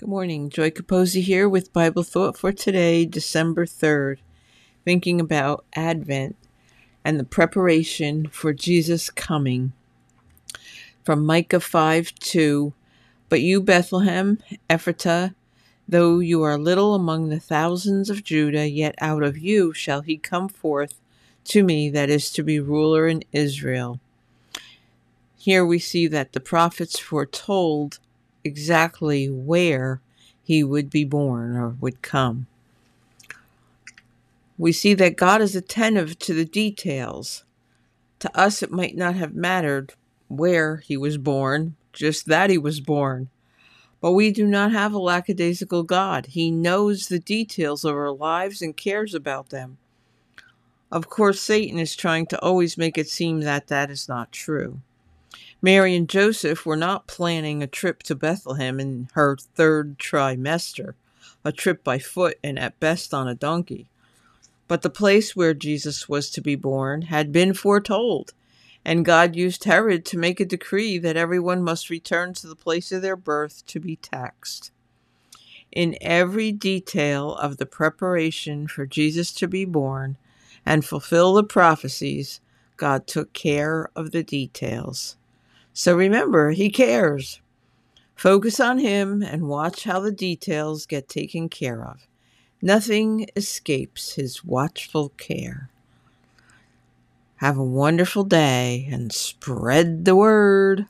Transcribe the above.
Good morning. Joy Capozzi here with Bible Thought for today, December 3rd, thinking about Advent and the preparation for Jesus' coming. From Micah 5 2 But you, Bethlehem, Ephratah, though you are little among the thousands of Judah, yet out of you shall he come forth to me that is to be ruler in Israel. Here we see that the prophets foretold exactly where he would be born or would come. We see that God is attentive to the details. To us, it might not have mattered where he was born, just that he was born. But we do not have a lackadaisical God. He knows the details of our lives and cares about them. Of course, Satan is trying to always make it seem that that is not true. Mary and Joseph were not planning a trip to Bethlehem in her third trimester, a trip by foot and at best on a donkey. But the place where Jesus was to be born had been foretold, and God used Herod to make a decree that everyone must return to the place of their birth to be taxed. In every detail of the preparation for Jesus to be born and fulfill the prophecies, God took care of the details. So remember, He cares. Focus on Him and watch how the details get taken care of. Nothing escapes His watchful care. Have a wonderful day and spread the word.